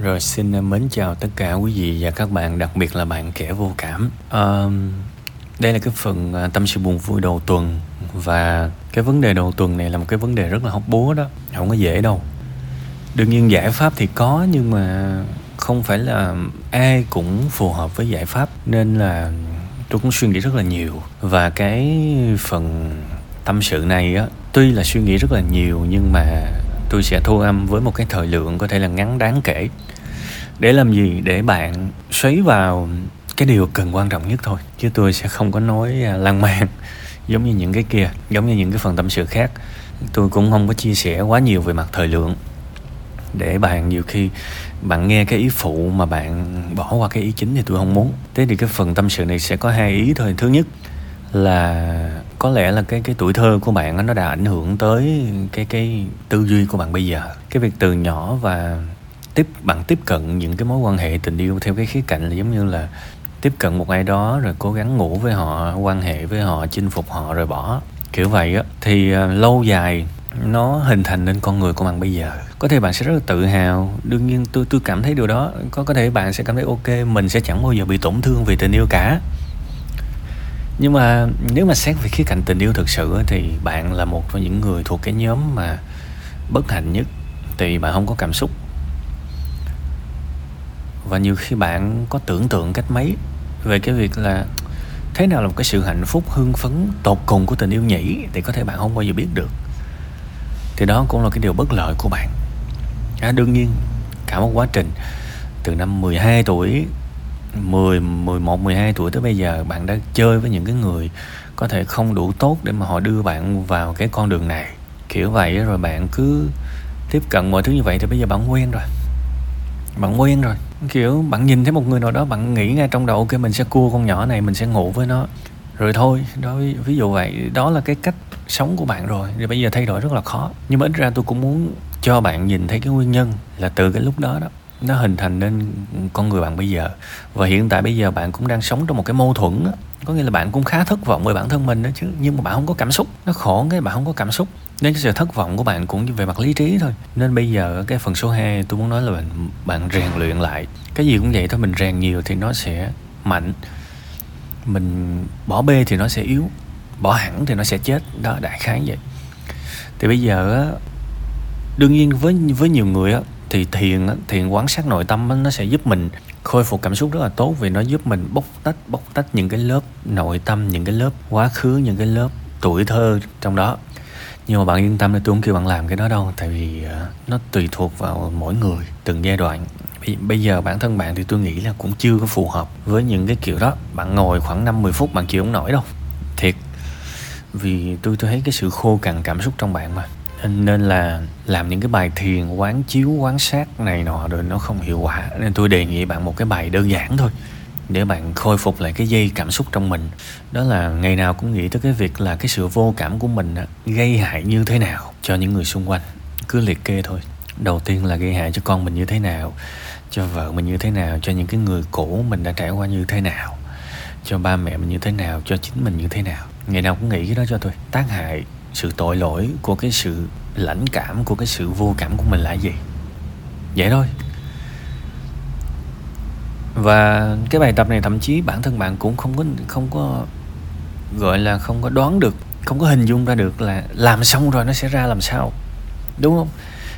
Rồi xin ờ, mến chào tất cả quý vị và các bạn, đặc biệt là bạn kẻ vô cảm. Uh, đây là cái phần ờ, tâm sự buồn vui đầu tuần và cái vấn đề đầu tuần này là một cái vấn đề rất là hóc búa đó, không có dễ đâu. Đương nhiên giải pháp thì có nhưng mà không phải là ai cũng phù hợp với giải pháp nên là tôi cũng suy nghĩ rất là nhiều và cái phần tâm sự này á tuy là suy nghĩ rất là nhiều nhưng mà tôi sẽ thu âm với một cái thời lượng có thể là ngắn đáng kể. Để làm gì? Để bạn xoáy vào cái điều cần quan trọng nhất thôi, chứ tôi sẽ không có nói à, lan man, giống như những cái kia, giống như những cái phần tâm sự khác. Tôi cũng không có chia sẻ quá nhiều về mặt thời lượng. Để bạn nhiều khi bạn nghe cái ý phụ mà bạn bỏ qua cái ý chính thì tôi không muốn. Thế thì cái phần tâm sự này sẽ có hai ý thôi. Thứ nhất là có lẽ là cái cái tuổi thơ của bạn nó đã ảnh hưởng tới cái cái tư duy của bạn bây giờ. Cái việc từ nhỏ và tiếp, bạn tiếp cận những cái mối quan hệ tình yêu theo cái khía cạnh là giống như là tiếp cận một ai đó rồi cố gắng ngủ với họ, quan hệ với họ, chinh phục họ rồi bỏ. Kiểu vậy á. Thì ờ, lâu dài nó hình thành nên con người của bạn bây giờ. Có thể bạn sẽ rất là tự hào. Đương nhiên, tôi tôi cảm thấy điều đó. Có có thể bạn sẽ cảm thấy ok, mình sẽ chẳng bao giờ bị tổn thương vì tình yêu cả nhưng mà nếu mà xét về khía cạnh tình yêu thực sự thì bạn là một trong những người thuộc cái nhóm mà bất hạnh nhất thì bạn không có cảm xúc. Và nhiều khi bạn có tưởng tượng cách mấy về cái việc là thế nào là một cái sự hạnh phúc hưng phấn tột cùng của tình yêu nhỉ thì có thể bạn không bao giờ biết được. Thì đó cũng là cái điều bất lợi của bạn. À, đương nhiên cả một quá trình từ năm 12 tuổi 10, 11, 12 tuổi tới bây giờ bạn đã chơi với những cái người có thể không đủ tốt để mà họ đưa bạn vào cái con đường này. Kiểu vậy rồi bạn cứ tiếp cận mọi thứ như vậy thì bây giờ bạn quen rồi. Bạn quen rồi. Kiểu bạn nhìn thấy một người nào đó bạn nghĩ ngay trong đầu ok mình sẽ cua con nhỏ này mình sẽ ngủ với nó. Rồi thôi đó ví dụ vậy đó là cái cách sống của bạn rồi thì bây giờ thay đổi rất là khó. Nhưng mà ít ra tôi cũng muốn cho bạn nhìn thấy cái nguyên nhân là từ cái lúc đó đó nó hình thành nên con người bạn bây giờ. Và hiện tại bây giờ bạn cũng đang sống trong một cái mâu thuẫn đó. có nghĩa là bạn cũng khá thất vọng về bản thân mình đó chứ, nhưng mà bạn không có cảm xúc. Nó khổ cái bạn không có cảm xúc. Nên cái sự thất vọng của bạn cũng về mặt lý trí thôi. Nên bây giờ cái phần số 2 tôi muốn nói là bạn bạn rèn luyện lại. Cái gì cũng vậy thôi, mình rèn nhiều thì nó sẽ mạnh. Mình bỏ bê thì nó sẽ yếu. Bỏ hẳn thì nó sẽ chết. Đó, đại khái vậy. Thì bây giờ đương nhiên với với nhiều người á thì thiền thiền quán sát nội tâm nó sẽ giúp mình khôi phục cảm xúc rất là tốt vì nó giúp mình bóc tách bóc tách những cái lớp nội tâm, những cái lớp quá khứ, những cái lớp tuổi thơ trong đó. Nhưng mà bạn yên tâm là tôi không kêu bạn làm cái đó đâu, tại vì ờ, nó tùy thuộc vào mỗi người, từng giai đoạn. Bây giờ bản thân bạn thì tôi nghĩ là cũng chưa có phù hợp với những cái kiểu đó. Bạn ngồi khoảng 5 10 phút bạn chịu không nổi đâu, thiệt. Vì tôi tôi thấy cái sự khô cằn cảm xúc trong bạn mà nên là làm những cái bài thiền, quán chiếu, quán sát này nọ rồi nó không hiệu quả. Nên tôi đề nghị bạn một cái bài đơn giản thôi, để bạn khôi phục lại cái dây cảm xúc trong mình. Đó là ngày nào cũng nghĩ tới cái việc là cái sự vô cảm của mình gây hại như thế nào cho những người xung quanh. Cứ liệt kê thôi. Đầu tiên là gây hại cho con mình như thế nào, cho vợ mình như thế nào, cho những cái người cũ mình đã trải qua như thế nào, cho ba mẹ mình như thế nào, cho chính mình như thế nào. Ngày nào cũng nghĩ cái đó cho tôi tác hại sự tội lỗi của cái sự lãnh cảm, của cái sự vô cảm của mình là gì? Vậy thôi. Và cái bài tập này thậm chí bản thân bạn cũng không có không có, gọi là không có đoán được, không có hình dung ra được là làm xong rồi nó sẽ ra làm sao. Đúng không?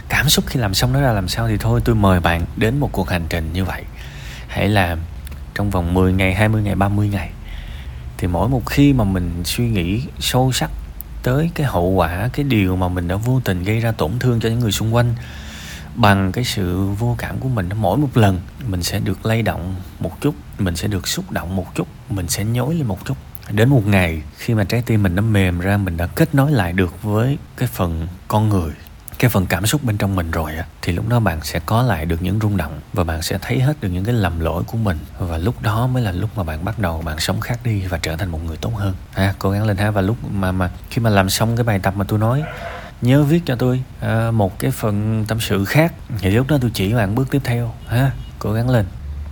Cảm xúc khi làm xong nó ra làm sao thì thôi, tôi mời bạn đến một cuộc hành trình như vậy. Hãy làm trong vòng 10 ngày 20 ngày 30 ngày. Thì mỗi một khi mà mình suy nghĩ sâu sắc tới cái hậu quả, cái điều mà mình đã vô tình gây ra tổn thương cho những người xung quanh. Bằng cái sự vô cảm của mình, mỗi một lần mình sẽ được lay động một chút, mình sẽ được xúc động một chút, mình sẽ nhối lên một chút. Đến một ngày khi mà trái tim mình nó mềm ra, mình đã kết nối lại được với cái phần con người cái phần cảm xúc bên trong mình rồi á thì lúc đó bạn sẽ có lại được những rung động và bạn sẽ thấy hết được những cái lầm lỗi của mình. Và lúc đó mới là lúc mà bạn bắt đầu bạn sống khác đi và trở thành một người tốt hơn. Ha cố gắng lên ha. Và lúc mà mà khi mà làm xong cái bài tập mà tôi nói nhớ viết cho tôi à, một cái phần tâm sự khác. Thì lúc đó tôi chỉ bạn bước tiếp theo. Ha cố gắng lên.